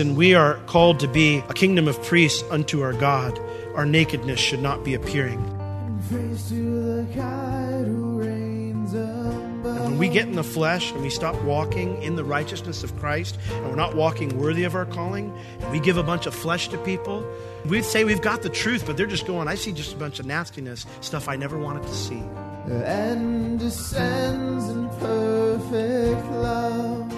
And we are called to be a kingdom of priests unto our God. Our nakedness should not be appearing. And when we get in the flesh and we stop walking in the righteousness of Christ and we're not walking worthy of our calling, and we give a bunch of flesh to people, we say we've got the truth, but they're just going, I see just a bunch of nastiness, stuff I never wanted to see. and descends in perfect love.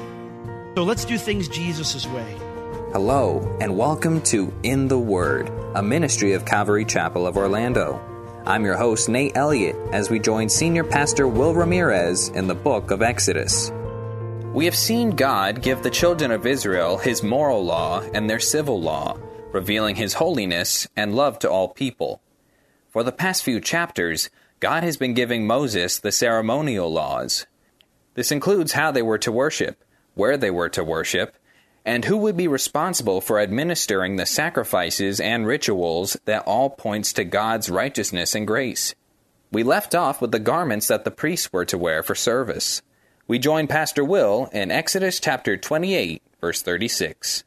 So let's do things Jesus' way. Hello, and welcome to In the Word, a ministry of Calvary Chapel of Orlando. I'm your host, Nate Elliott, as we join Senior Pastor Will Ramirez in the book of Exodus. We have seen God give the children of Israel his moral law and their civil law, revealing his holiness and love to all people. For the past few chapters, God has been giving Moses the ceremonial laws. This includes how they were to worship, where they were to worship, and who would be responsible for administering the sacrifices and rituals that all points to God's righteousness and grace. We left off with the garments that the priests were to wear for service. We join Pastor Will in Exodus chapter 28, verse 36.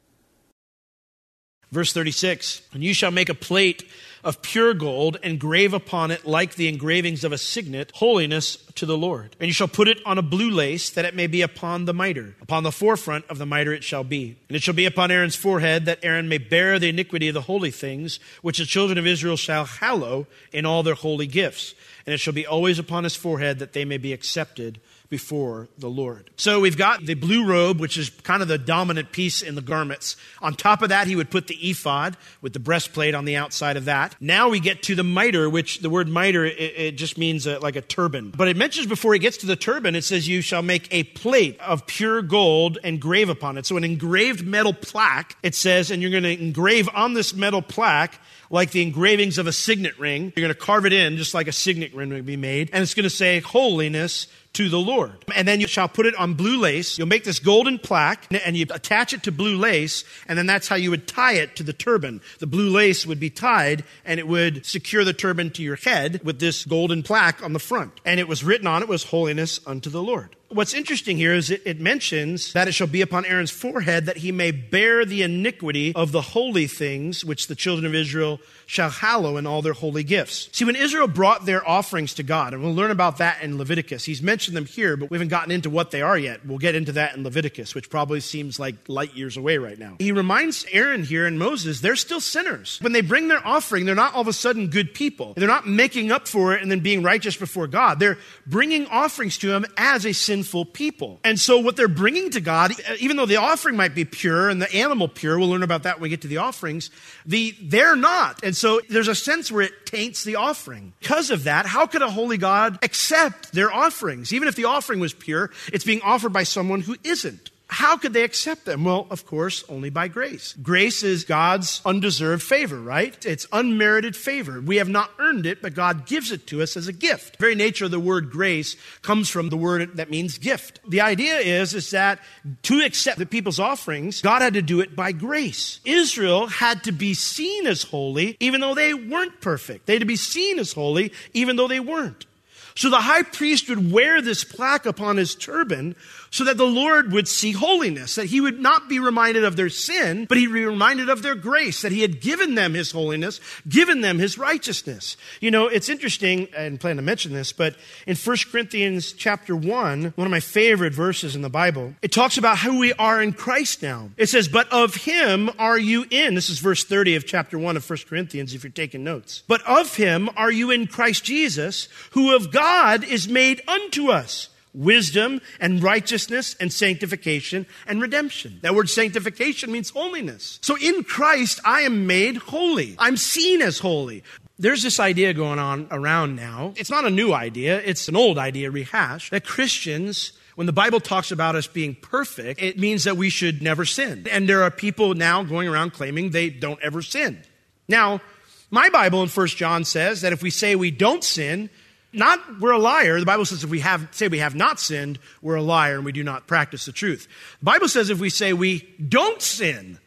Verse 36 And you shall make a plate of pure gold and grave upon it, like the engravings of a signet, holiness to the Lord. And you shall put it on a blue lace, that it may be upon the mitre. Upon the forefront of the mitre it shall be. And it shall be upon Aaron's forehead, that Aaron may bear the iniquity of the holy things, which the children of Israel shall hallow in all their holy gifts. And it shall be always upon his forehead, that they may be accepted before the Lord. So we've got the blue robe, which is kind of the dominant piece in the garments. On top of that, he would put the ephod with the breastplate on the outside of that. Now we get to the mitre, which the word mitre, it, it just means a, like a turban. But it mentions before he gets to the turban, it says, You shall make a plate of pure gold and grave upon it. So an engraved metal plaque, it says, and you're going to engrave on this metal plaque like the engravings of a signet ring. You're going to carve it in just like a signet ring would be made. And it's going to say, Holiness to the Lord. And then you shall put it on blue lace. You'll make this golden plaque and you attach it to blue lace. And then that's how you would tie it to the turban. The blue lace would be tied and it would secure the turban to your head with this golden plaque on the front. And it was written on it was holiness unto the Lord. What's interesting here is it, it, mentions that it shall be upon Aaron's forehead that he may bear the iniquity of the holy things which the children of Israel shall hallow in all their holy gifts. See, when Israel brought their offerings to God, and we'll learn about that in Leviticus, he's mentioned them here, but we haven't gotten into what they are yet. We'll get into that in Leviticus, which probably seems like light years away right now. He reminds Aaron here and Moses, they're still sinners. When they bring their offering, they're not all of a sudden good people. They're not making up for it and then being righteous before God. They're bringing offerings to him as a sinful people. And so what they're bringing to God, even though the offering might be pure and the animal pure, we'll learn about that when we get to the offerings, the, they're not. And so there's a sense where it taints the offering. Because of that, how could a holy God accept their offerings? Even if the offering was pure, it's being offered by someone who isn't. How could they accept them? Well, of course, only by grace. Grace is God's undeserved favor, right? It's unmerited favor. We have not earned it, but God gives it to us as a gift. The very nature of the word grace comes from the word that means gift. The idea is, is that to accept the people's offerings, God had to do it by grace. Israel had to be seen as holy, even though they weren't perfect. They had to be seen as holy, even though they weren't. So the high priest would wear this plaque upon his turban so that the Lord would see holiness, that he would not be reminded of their sin, but he'd be reminded of their grace, that he had given them his holiness, given them his righteousness. You know, it's interesting, I didn't plan to mention this, but in 1 Corinthians chapter 1, one of my favorite verses in the Bible, it talks about who we are in Christ now. It says, But of him are you in. This is verse 30 of chapter 1 of 1 Corinthians, if you're taking notes. But of him are you in Christ Jesus, who of God is made unto us wisdom and righteousness and sanctification and redemption. That word sanctification means holiness. So in Christ, I am made holy. I'm seen as holy. There's this idea going on around now. It's not a new idea, it's an old idea rehashed that Christians When the Bible talks about us being perfect, it means that we should never sin. And there are people now going around claiming they don't ever sin. Now, my Bible in 1 John says that if we say we don't sin, not we're a liar. The Bible says if we have say we have not sinned, we're a liar and we do not practice the truth. The Bible says if we say we don't sin,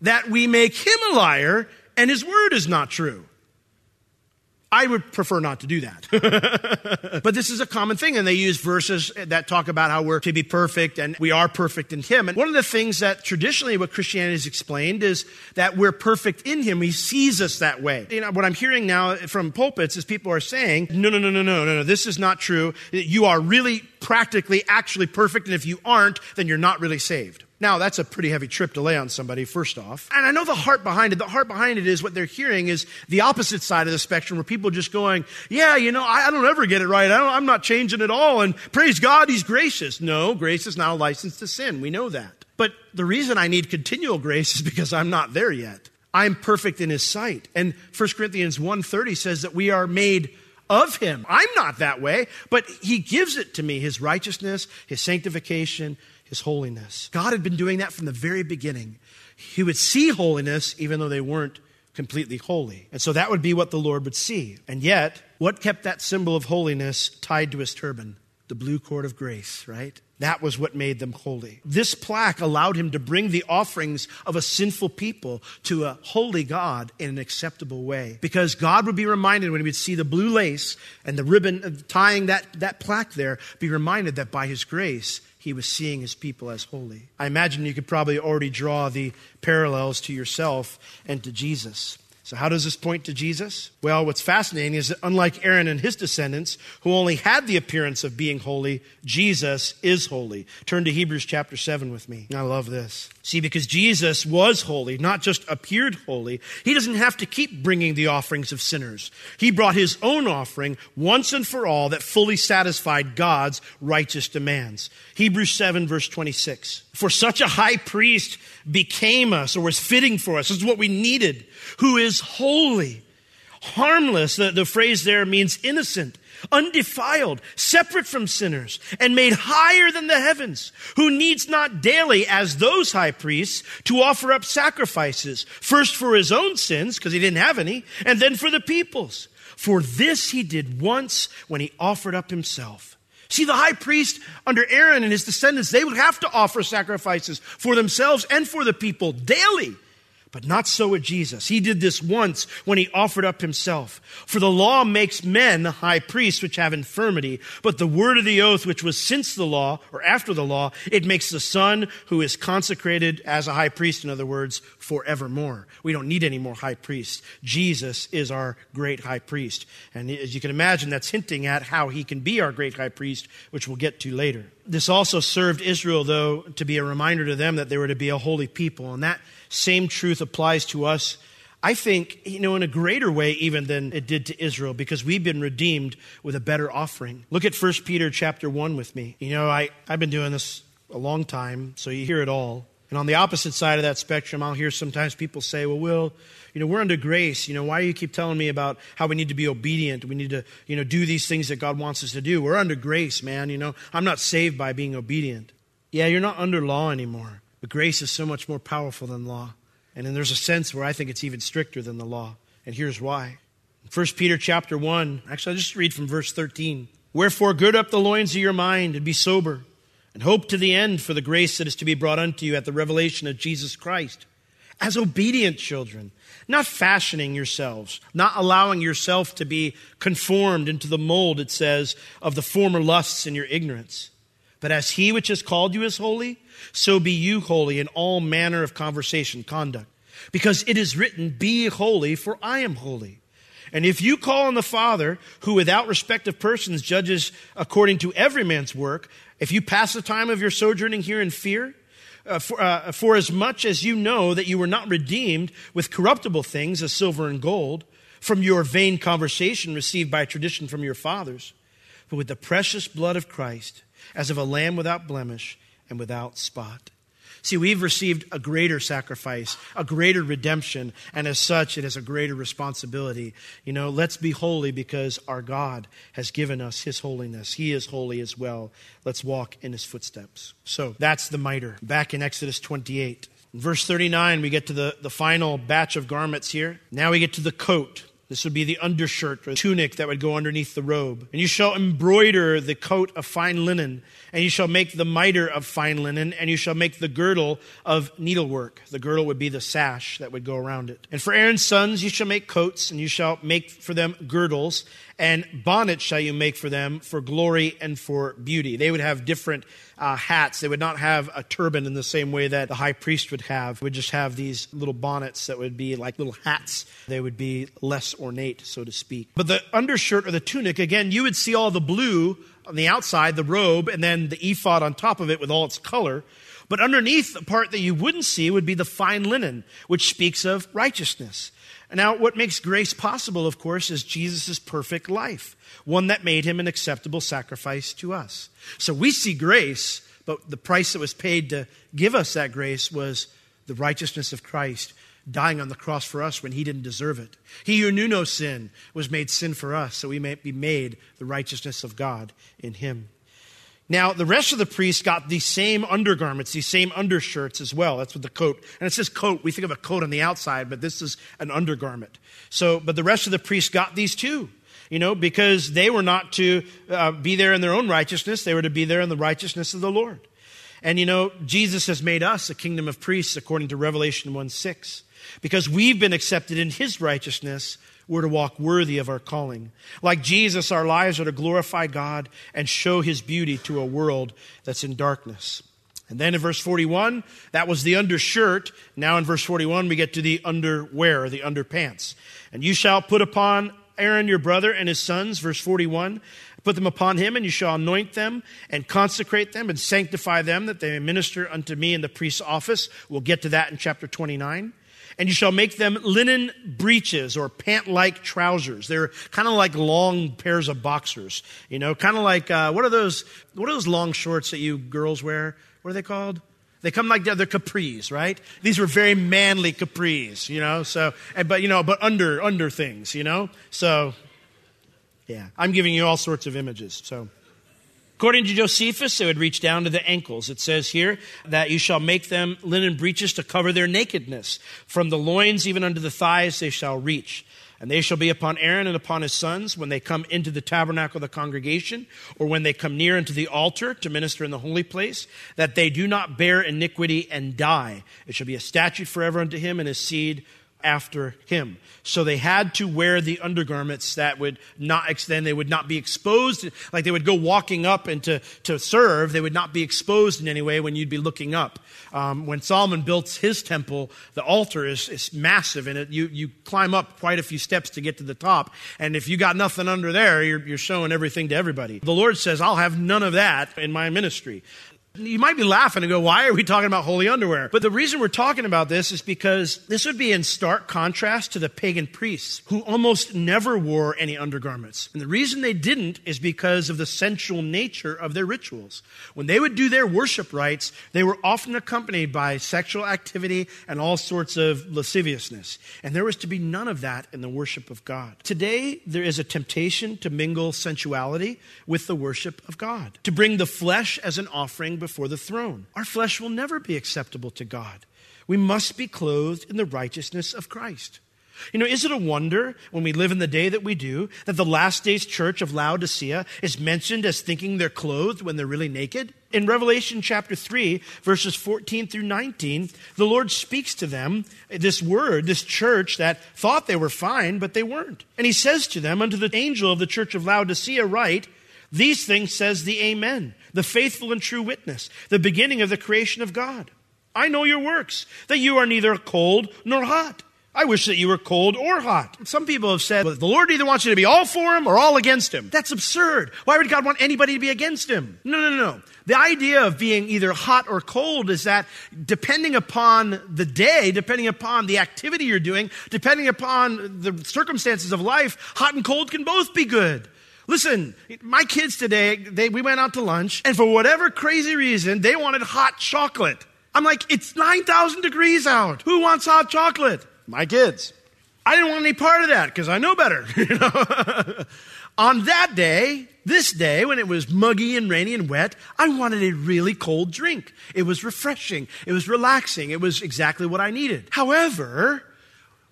that we make him a liar and his word is not true. I would prefer not to do that. but this is a common thing, and they use verses that talk about how we're to be perfect and we are perfect in Him. And one of the things that traditionally what Christianity has explained is that we're perfect in Him. He sees us that way. You know, what I'm hearing now from pulpits is people are saying, no, no, no, no, no, no, no, this is not true. You are really practically actually perfect, and if you aren't, then you're not really saved. Now, that's a pretty heavy trip to lay on somebody, first off. And I know the heart behind it. The heart behind it is what they're hearing is the opposite side of the spectrum where people are just going, yeah, you know, I, I don't ever get it right. I am not changing at all. And praise God, He's gracious. No, grace is not a license to sin. We know that. But the reason I need continual grace is because I'm not there yet. I'm perfect in His sight. And 1 Corinthians 1.30 says that we are made of him. I'm not that way, but he gives it to me his righteousness, his sanctification, holiness. God had been doing that from the very beginning. He would see holiness even though they weren't completely holy. And so that would be what the Lord would see. And yet, what kept that symbol of holiness tied to his turban? The blue cord of grace, right? That was what made them holy. This plaque allowed him to bring the offerings of a sinful people to a holy God in an acceptable way. Because God would be reminded when he would see the blue lace and the ribbon tying that, that plaque there, be reminded that by his grace, he was seeing his people as holy. I imagine you could probably already draw the parallels to yourself and to Jesus. So, how does this point to Jesus? Well, what's fascinating is that unlike Aaron and his descendants, who only had the appearance of being holy, Jesus is holy. Turn to Hebrews chapter 7 with me. I love this. See, because Jesus was holy, not just appeared holy, he doesn't have to keep bringing the offerings of sinners. He brought his own offering once and for all that fully satisfied God's righteous demands. Hebrews 7, verse 26. For such a high priest became us, or was fitting for us. This is what we needed who is holy, harmless. The, the phrase there means innocent, undefiled, separate from sinners, and made higher than the heavens, who needs not daily, as those high priests, to offer up sacrifices, first for his own sins, because he didn't have any, and then for the people's. For this he did once when he offered up himself. See, the high priest under Aaron and his descendants, they would have to offer sacrifices for themselves and for the people daily. But not so with Jesus. He did this once when he offered up himself. For the law makes men the high priests which have infirmity, but the word of the oath which was since the law, or after the law, it makes the Son who is consecrated as a high priest, in other words, forevermore. We don't need any more high priests. Jesus is our great high priest. And as you can imagine, that's hinting at how he can be our great high priest, which we'll get to later. This also served Israel, though, to be a reminder to them that they were to be a holy people. And that same truth applies to us, I think, you know, in a greater way even than it did to Israel, because we've been redeemed with a better offering. Look at 1 Peter chapter 1 with me. You know, I, I've been doing this a long time, so you hear it all. And on the opposite side of that spectrum, I'll hear sometimes people say, well, Will, you know, we're under grace. You know, why do you keep telling me about how we need to be obedient? We need to, you know, do these things that God wants us to do. We're under grace, man. You know, I'm not saved by being obedient. Yeah, you're not under law anymore. But grace is so much more powerful than law. And then there's a sense where I think it's even stricter than the law. And here's why. 1 Peter chapter 1, actually, I'll just read from verse 13. Wherefore, gird up the loins of your mind and be sober, and hope to the end for the grace that is to be brought unto you at the revelation of Jesus Christ. As obedient children, not fashioning yourselves, not allowing yourself to be conformed into the mold, it says, of the former lusts in your ignorance. But as he which has called you is holy, so be you holy in all manner of conversation, conduct. Because it is written, Be holy, for I am holy. And if you call on the Father, who without respect of persons judges according to every man's work, if you pass the time of your sojourning here in fear, uh, for, uh, for as much as you know that you were not redeemed with corruptible things as silver and gold from your vain conversation received by tradition from your fathers, but with the precious blood of Christ, as of a lamb without blemish and without spot. See, we've received a greater sacrifice, a greater redemption, and as such, it has a greater responsibility. You know, let's be holy because our God has given us his holiness. He is holy as well. Let's walk in his footsteps. So that's the mitre. Back in Exodus 28. In verse 39, we get to the, the final batch of garments here. Now we get to the coat. This would be the undershirt or tunic that would go underneath the robe. And you shall embroider the coat of fine linen, and you shall make the mitre of fine linen, and you shall make the girdle of needlework. The girdle would be the sash that would go around it. And for Aaron's sons you shall make coats, and you shall make for them girdles, and bonnets shall you make for them for glory and for beauty. They would have different uh, hats. They would not have a turban in the same way that the high priest would have. Would just have these little bonnets that would be like little hats. They would be less ornate, so to speak. But the undershirt or the tunic, again, you would see all the blue on the outside, the robe, and then the ephod on top of it with all its color. But underneath, the part that you wouldn't see would be the fine linen, which speaks of righteousness. Now, what makes grace possible, of course, is Jesus' perfect life, one that made him an acceptable sacrifice to us. So we see grace, but the price that was paid to give us that grace was the righteousness of Christ dying on the cross for us when he didn't deserve it. He who knew no sin was made sin for us, so we may be made the righteousness of God in him. Now, the rest of the priests got these same undergarments, these same undershirts as well. That's what the coat. And it says coat. We think of a coat on the outside, but this is an undergarment. So, but the rest of the priests got these too. You know, because they were not to uh, be there in their own righteousness, they were to be there in the righteousness of the Lord. And you know, Jesus has made us a kingdom of priests according to Revelation 1 6. Because we've been accepted in his righteousness, we're to walk worthy of our calling. Like Jesus, our lives are to glorify God and show his beauty to a world that's in darkness. And then in verse 41, that was the undershirt. Now in verse 41, we get to the underwear, the underpants. And you shall put upon Aaron your brother and his sons, verse 41, put them upon him, and you shall anoint them and consecrate them and sanctify them that they may minister unto me in the priest's office. We'll get to that in chapter 29 and you shall make them linen breeches or pant like trousers. They're kind of like long pairs of boxers, you know, kind of like, uh, what are those, what are those long shorts that you girls wear? What are they called? They come like they're, capris, right? These were very manly capris, you know, so, but, you know, but under, under things, you know? So, yeah, I'm giving you all sorts of images, so. According to Josephus, they would reach down to the ankles. It says here that you shall make them linen breeches to cover their nakedness. From the loins even unto the thighs they shall reach. And they shall be upon Aaron and upon his sons when they come into the tabernacle of the congregation, or when they come near unto the altar to minister in the holy place, that they do not bear iniquity and die. It shall be a statute forever unto him and his seed after him. So they had to wear the undergarments that would not extend. They would not be exposed. Like they would go walking up and to, to serve. They would not be exposed in any way when you'd be looking up. Um, when Solomon built his temple, the altar is, is massive and it, you, you climb up quite a few steps to get to the top. And if you got nothing under there, you're, you're showing everything to everybody. The Lord says, I'll have none of that in my ministry. You might be laughing and go, why are we talking about holy underwear? But the reason we're talking about this is because this would be in stark contrast to the pagan priests who almost never wore any undergarments. And the reason they didn't is because of the sensual nature of their rituals. When they would do their worship rites, they were often accompanied by sexual activity and all sorts of lasciviousness. And there was to be none of that in the worship of God. Today, there is a temptation to mingle sensuality with the worship of God, to bring the flesh as an offering before the throne. Our flesh will never be acceptable to God. We must be clothed in the righteousness of Christ. You know, is it a wonder when we live in the day that we do that the last days church of Laodicea is mentioned as thinking they're clothed when they're really naked? In Revelation chapter 3, verses 14 through 19, the Lord speaks to them this word, this church that thought they were fine, but they weren't. And he says to them, Unto the angel of the church of Laodicea, write, these things says the Amen, the faithful and true witness, the beginning of the creation of God. I know your works, that you are neither cold nor hot. I wish that you were cold or hot. Some people have said, well, the Lord either wants you to be all for him or all against him. That's absurd. Why would God want anybody to be against him? No, no, no. The idea of being either hot or cold is that depending upon the day, depending upon the activity you're doing, depending upon the circumstances of life, hot and cold can both be good. Listen, my kids today, they, we went out to lunch, and for whatever crazy reason, they wanted hot chocolate. I'm like, it's 9,000 degrees out. Who wants hot chocolate? My kids. I didn't want any part of that because I know better. On that day, this day, when it was muggy and rainy and wet, I wanted a really cold drink. It was refreshing. It was relaxing. It was exactly what I needed. However,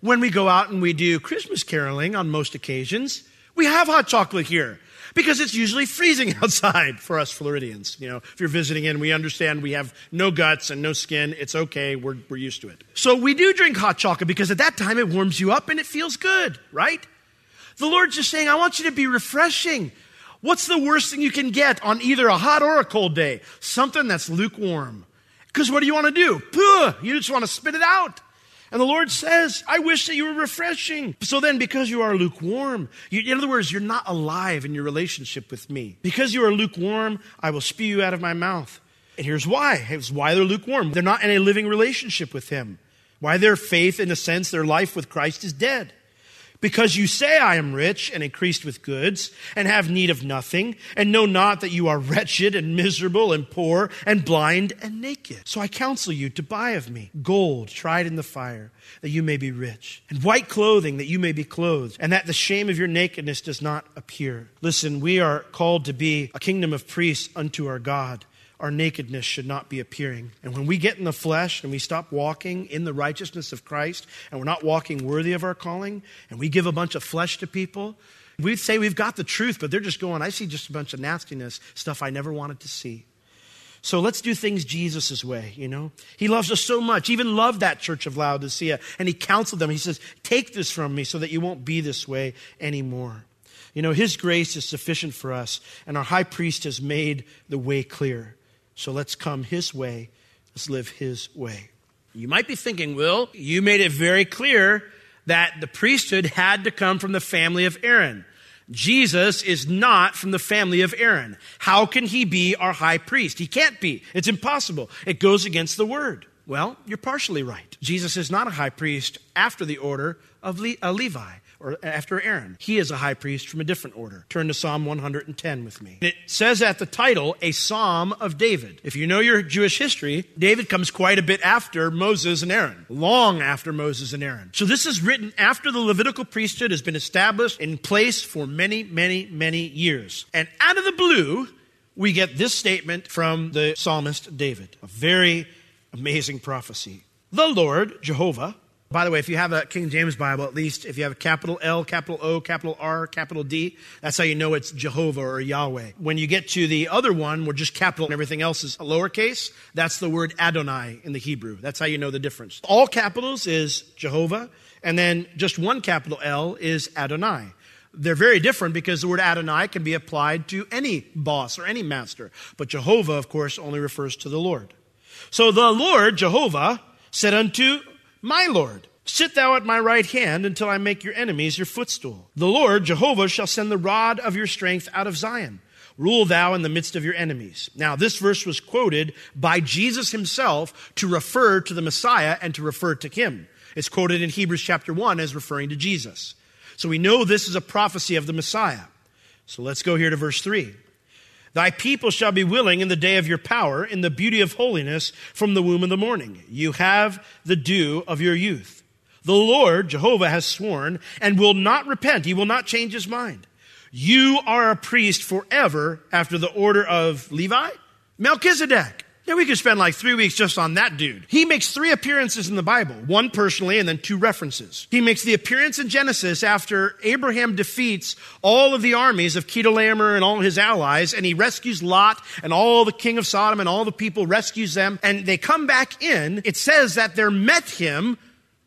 when we go out and we do Christmas caroling on most occasions, we have hot chocolate here because it's usually freezing outside for us Floridians. You know, if you're visiting in, we understand we have no guts and no skin. It's okay. We're, we're used to it. So we do drink hot chocolate because at that time it warms you up and it feels good, right? The Lord's just saying, I want you to be refreshing. What's the worst thing you can get on either a hot or a cold day? Something that's lukewarm. Because what do you want to do? Puh, you just want to spit it out. And the Lord says, I wish that you were refreshing. So then, because you are lukewarm, you, in other words, you're not alive in your relationship with me. Because you are lukewarm, I will spew you out of my mouth. And here's why. It's why they're lukewarm. They're not in a living relationship with Him. Why their faith, in a sense, their life with Christ is dead because you say, I am rich and increased with goods, and have need of nothing, and know not that you are wretched and miserable and poor and blind and naked. So I counsel you to buy of me gold tried in the fire, that you may be rich, and white clothing, that you may be clothed, and that the shame of your nakedness does not appear. Listen, we are called to be a kingdom of priests unto our God our nakedness should not be appearing. And when we get in the flesh and we stop walking in the righteousness of Christ and we're not walking worthy of our calling and we give a bunch of flesh to people, we say we've got the truth, but they're just going, I see just a bunch of nastiness, stuff I never wanted to see. So let's do things Jesus' way, you know? He loves us so much, even loved that church of Laodicea, and he counseled them. He says, Take this from me so that you won't be this way anymore. You know, his grace is sufficient for us, and our high priest has made the way clear. So let's come His way. Let's live His way. You might be thinking, Will, you made it very clear that the priesthood had to come from the family of Aaron. Jesus is not from the family of Aaron. How can he be our high priest? He can't be. It's impossible. It goes against the word. Well, you're partially right. Jesus is not a high priest after the order of Le- uh, Levi or after Aaron. He is a high priest from a different order. Turn to Psalm 110 with me. It says at the title, a Psalm of David. If you know your Jewish history, David comes quite a bit after Moses and Aaron, long after Moses and Aaron. So this is written after the Levitical priesthood has been established in place for many, many, many years. And out of the blue, we get this statement from the psalmist David. A very amazing prophecy. The Lord, Jehovah, by the way, if you have a King James Bible, at least if you have a capital L, capital O, capital R, capital D, that's how you know it's Jehovah or Yahweh. When you get to the other one, where just capital and everything else is a lowercase, that's the word Adonai in the Hebrew. That's how you know the difference. All capitals is Jehovah, and then just one capital L is Adonai. They're very different because the word Adonai can be applied to any boss or any master. But Jehovah, of course, only refers to the Lord. So the Lord, Jehovah, said unto my Lord. Sit thou at my right hand until I make your enemies your footstool. The Lord, Jehovah, shall send the rod of your strength out of Zion. Rule thou in the midst of your enemies. Now, this verse was quoted by Jesus himself to refer to the Messiah and to refer to him. It's quoted in Hebrews chapter 1 as referring to Jesus. So we know this is a prophecy of the Messiah. So let's go here to verse 3. Thy people shall be willing in the day of your power, in the beauty of holiness from the womb of the morning. You have the dew of your youth. The Lord, Jehovah, has sworn and will not repent. He will not change his mind. You are a priest forever after the order of Levi, Melchizedek. Yeah, we could spend like three weeks just on that dude. He makes three appearances in the Bible, one personally and then two references. He makes the appearance in Genesis after Abraham defeats all of the armies of Chedorlaomer and all his allies, and he rescues Lot and all the king of Sodom and all the people rescues them, and they come back in. It says that there met him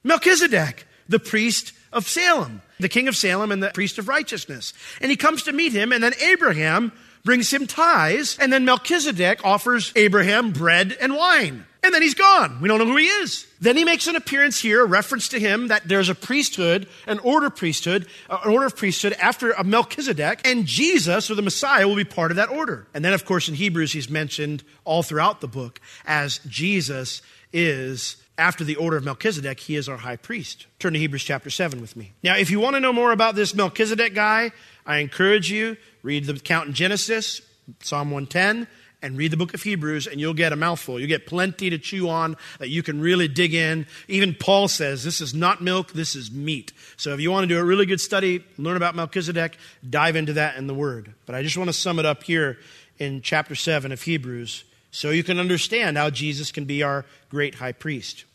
Melchizedek, the priest of Salem, the king of Salem and the priest of righteousness. And he comes to meet him, and then Abraham brings him tithes, and then Melchizedek offers Abraham bread and wine. And then he's gone. We don't know who he is. Then he makes an appearance here, a reference to him that there's a priesthood, an order priesthood, uh, an order of priesthood after a Melchizedek, and Jesus or the Messiah will be part of that order. And then, of course, in Hebrews, he's mentioned all throughout the book as Jesus is after the order of Melchizedek, he is our high priest. Turn to Hebrews chapter 7 with me. Now, if you want to know more about this Melchizedek guy, I encourage you, read the account in Genesis, Psalm 110, and read the book of Hebrews, and you'll get a mouthful. You'll get plenty to chew on that you can really dig in. Even Paul says this is not milk, this is meat. So if you want to do a really good study, learn about Melchizedek, dive into that in the Word. But I just want to sum it up here in chapter 7 of Hebrews so you can understand how Jesus can be our great high priest.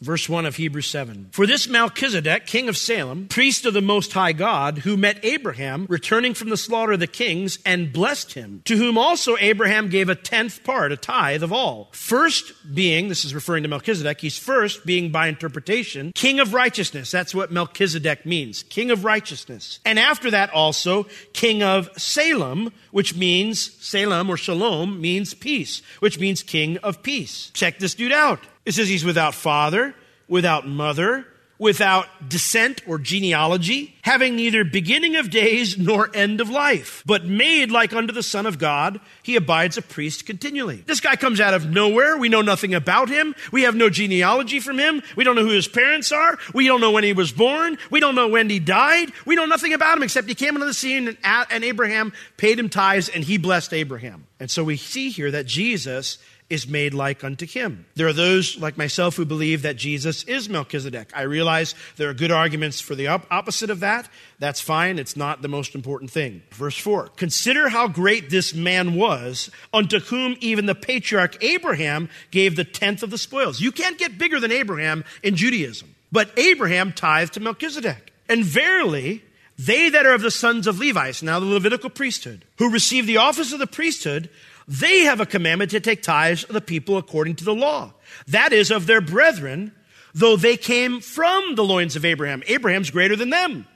Verse 1 of Hebrews 7. For this Melchizedek, king of Salem, priest of the Most High God, who met Abraham returning from the slaughter of the kings and blessed him, to whom also Abraham gave a tenth part, a tithe of all. First being, this is referring to Melchizedek, he's first being by interpretation, king of righteousness. That's what Melchizedek means, king of righteousness. And after that also, king of Salem, which means, Salem or Shalom means peace, which means king of peace. Check this dude out. It says he's without father, without mother, without descent or genealogy, having neither beginning of days nor end of life, but made like unto the Son of God, he abides a priest continually. This guy comes out of nowhere. We know nothing about him. We have no genealogy from him. We don't know who his parents are. We don't know when he was born. We don't know when he died. We know nothing about him except he came into the scene and, and Abraham paid him tithes and he blessed Abraham. And so we see here that Jesus is made like unto him. There are those like myself who believe that Jesus is Melchizedek. I realize there are good arguments for the op- opposite of that. That's fine. It's not the most important thing. Verse 4 Consider how great this man was, unto whom even the patriarch Abraham gave the tenth of the spoils. You can't get bigger than Abraham in Judaism. But Abraham tithed to Melchizedek. And verily, they that are of the sons of Levi, now the Levitical priesthood, who receive the office of the priesthood, they have a commandment to take tithes of the people according to the law. That is of their brethren, though they came from the loins of Abraham. Abraham's greater than them.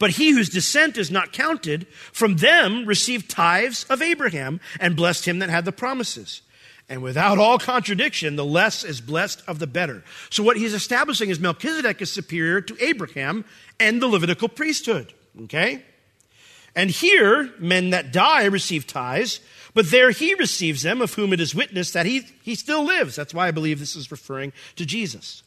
But he whose descent is not counted, from them received tithes of Abraham and blessed him that had the promises. And without all contradiction, the less is blessed of the better. So what he's establishing is Melchizedek is superior to Abraham and the Levitical priesthood. Okay? And here, men that die receive tithes, but there he receives them, of whom it is witnessed that he, he still lives. That's why I believe this is referring to Jesus.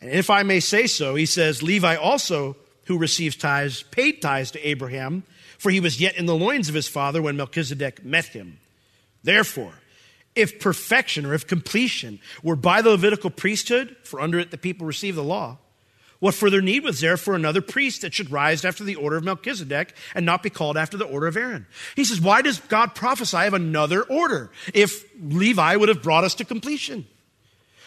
And if I may say so, he says, Levi also, who receives tithes, paid tithes to Abraham, for he was yet in the loins of his father when Melchizedek met him. Therefore, if perfection or if completion were by the Levitical priesthood, for under it the people receive the law, what further need was there for another priest that should rise after the order of Melchizedek and not be called after the order of Aaron? He says, why does God prophesy of another order if Levi would have brought us to completion?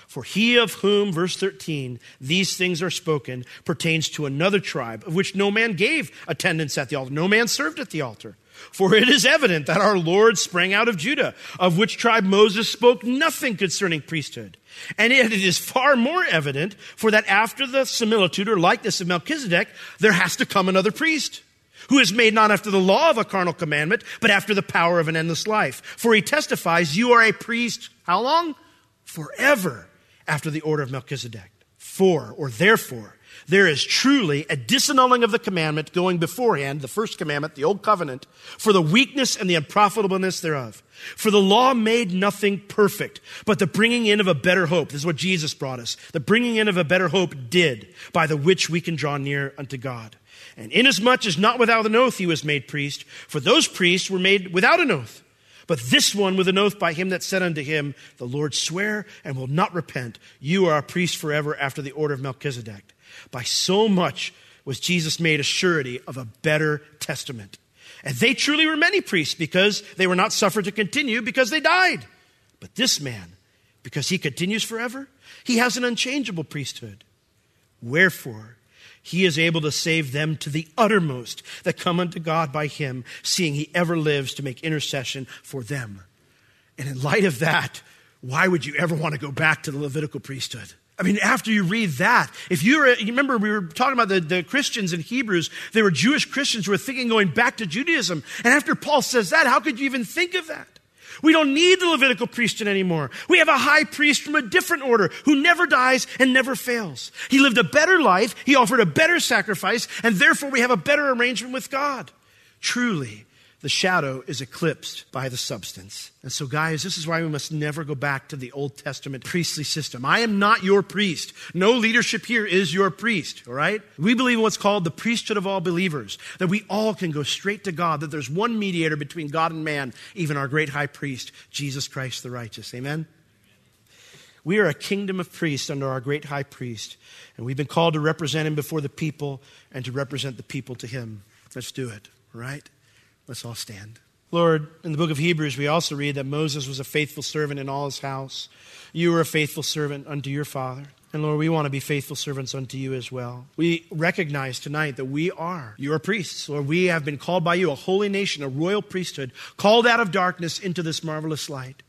For he of whom, verse 13, these things are spoken pertains to another tribe of which no man gave attendance at the altar. No man served at the altar. For it is evident that our Lord sprang out of Judah, of which tribe Moses spoke nothing concerning priesthood. And yet it is far more evident, for that after the similitude or likeness of Melchizedek, there has to come another priest who is made not after the law of a carnal commandment, but after the power of an endless life. For he testifies, You are a priest, how long? Forever, after the order of Melchizedek. For, or therefore, there is truly a disannulling of the commandment going beforehand, the first commandment, the old covenant, for the weakness and the unprofitableness thereof. For the law made nothing perfect, but the bringing in of a better hope. This is what Jesus brought us. The bringing in of a better hope did, by the which we can draw near unto God. And inasmuch as not without an oath he was made priest, for those priests were made without an oath. But this one with an oath by him that said unto him, The Lord swear and will not repent. You are a priest forever after the order of Melchizedek. By so much was Jesus made a surety of a better testament. And they truly were many priests because they were not suffered to continue because they died. But this man, because he continues forever, he has an unchangeable priesthood. Wherefore, he is able to save them to the uttermost that come unto God by him, seeing he ever lives to make intercession for them. And in light of that, why would you ever want to go back to the Levitical priesthood? I mean, after you read that, if you're, you remember we were talking about the, the Christians in Hebrews, they were Jewish Christians who were thinking going back to Judaism. And after Paul says that, how could you even think of that? We don't need the Levitical priesthood anymore. We have a high priest from a different order who never dies and never fails. He lived a better life, he offered a better sacrifice, and therefore we have a better arrangement with God. Truly, the shadow is eclipsed by the substance. And so, guys, this is why we must never go back to the Old Testament priestly system. I am not your priest. No leadership here is your priest, all right? We believe in what's called the priesthood of all believers, that we all can go straight to God, that there's one mediator between God and man, even our great high priest, Jesus Christ the righteous. Amen? We are a kingdom of priests under our great high priest, and we've been called to represent him before the people and to represent the people to him. Let's do it, right? Let's all stand. Lord, in the book of Hebrews, we also read that Moses was a faithful servant in all his house. You were a faithful servant unto your father. And Lord, we want to be faithful servants unto you as well. We recognize tonight that we are your priests. Lord, we have been called by you, a holy nation, a royal priesthood, called out of darkness into this marvelous light.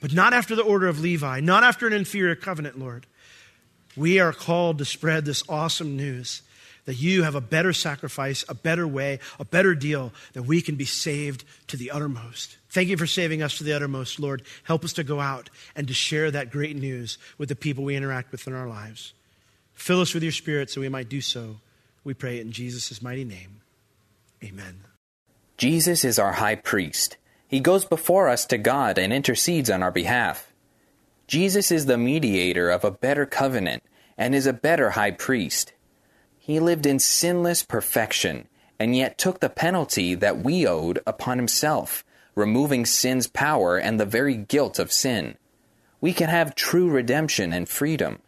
But not after the order of Levi, not after an inferior covenant, Lord. We are called to spread this awesome news that you have a better sacrifice, a better way, a better deal, that we can be saved to the uttermost. Thank you for saving us to the uttermost, Lord. Help us to go out and to share that great news with the people we interact with in our lives. Fill us with your spirit so we might do so. We pray in Jesus' mighty name. Amen. Jesus is our high priest. He goes before us to God and intercedes on our behalf. Jesus is the mediator of a better covenant and is a better high priest. He lived in sinless perfection and yet took the penalty that we owed upon himself, removing sin's power and the very guilt of sin. We can have true redemption and freedom.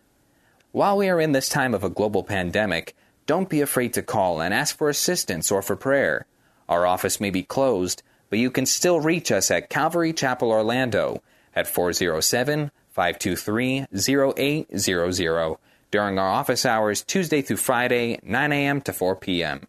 While we are in this time of a global pandemic, don't be afraid to call and ask for assistance or for prayer. Our office may be closed, but you can still reach us at Calvary Chapel Orlando at 407 523 0800 during our office hours Tuesday through Friday, 9 a.m. to 4 p.m.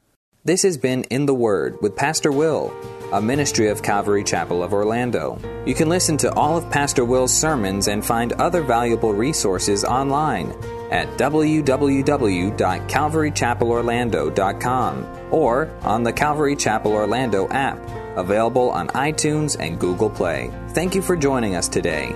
This has been In the Word with Pastor Will, a ministry of Calvary Chapel of Orlando. You can listen to all of Pastor Will's sermons and find other valuable resources online at www.calvarychapelorlando.com or on the Calvary Chapel Orlando app, available on iTunes and Google Play. Thank you for joining us today.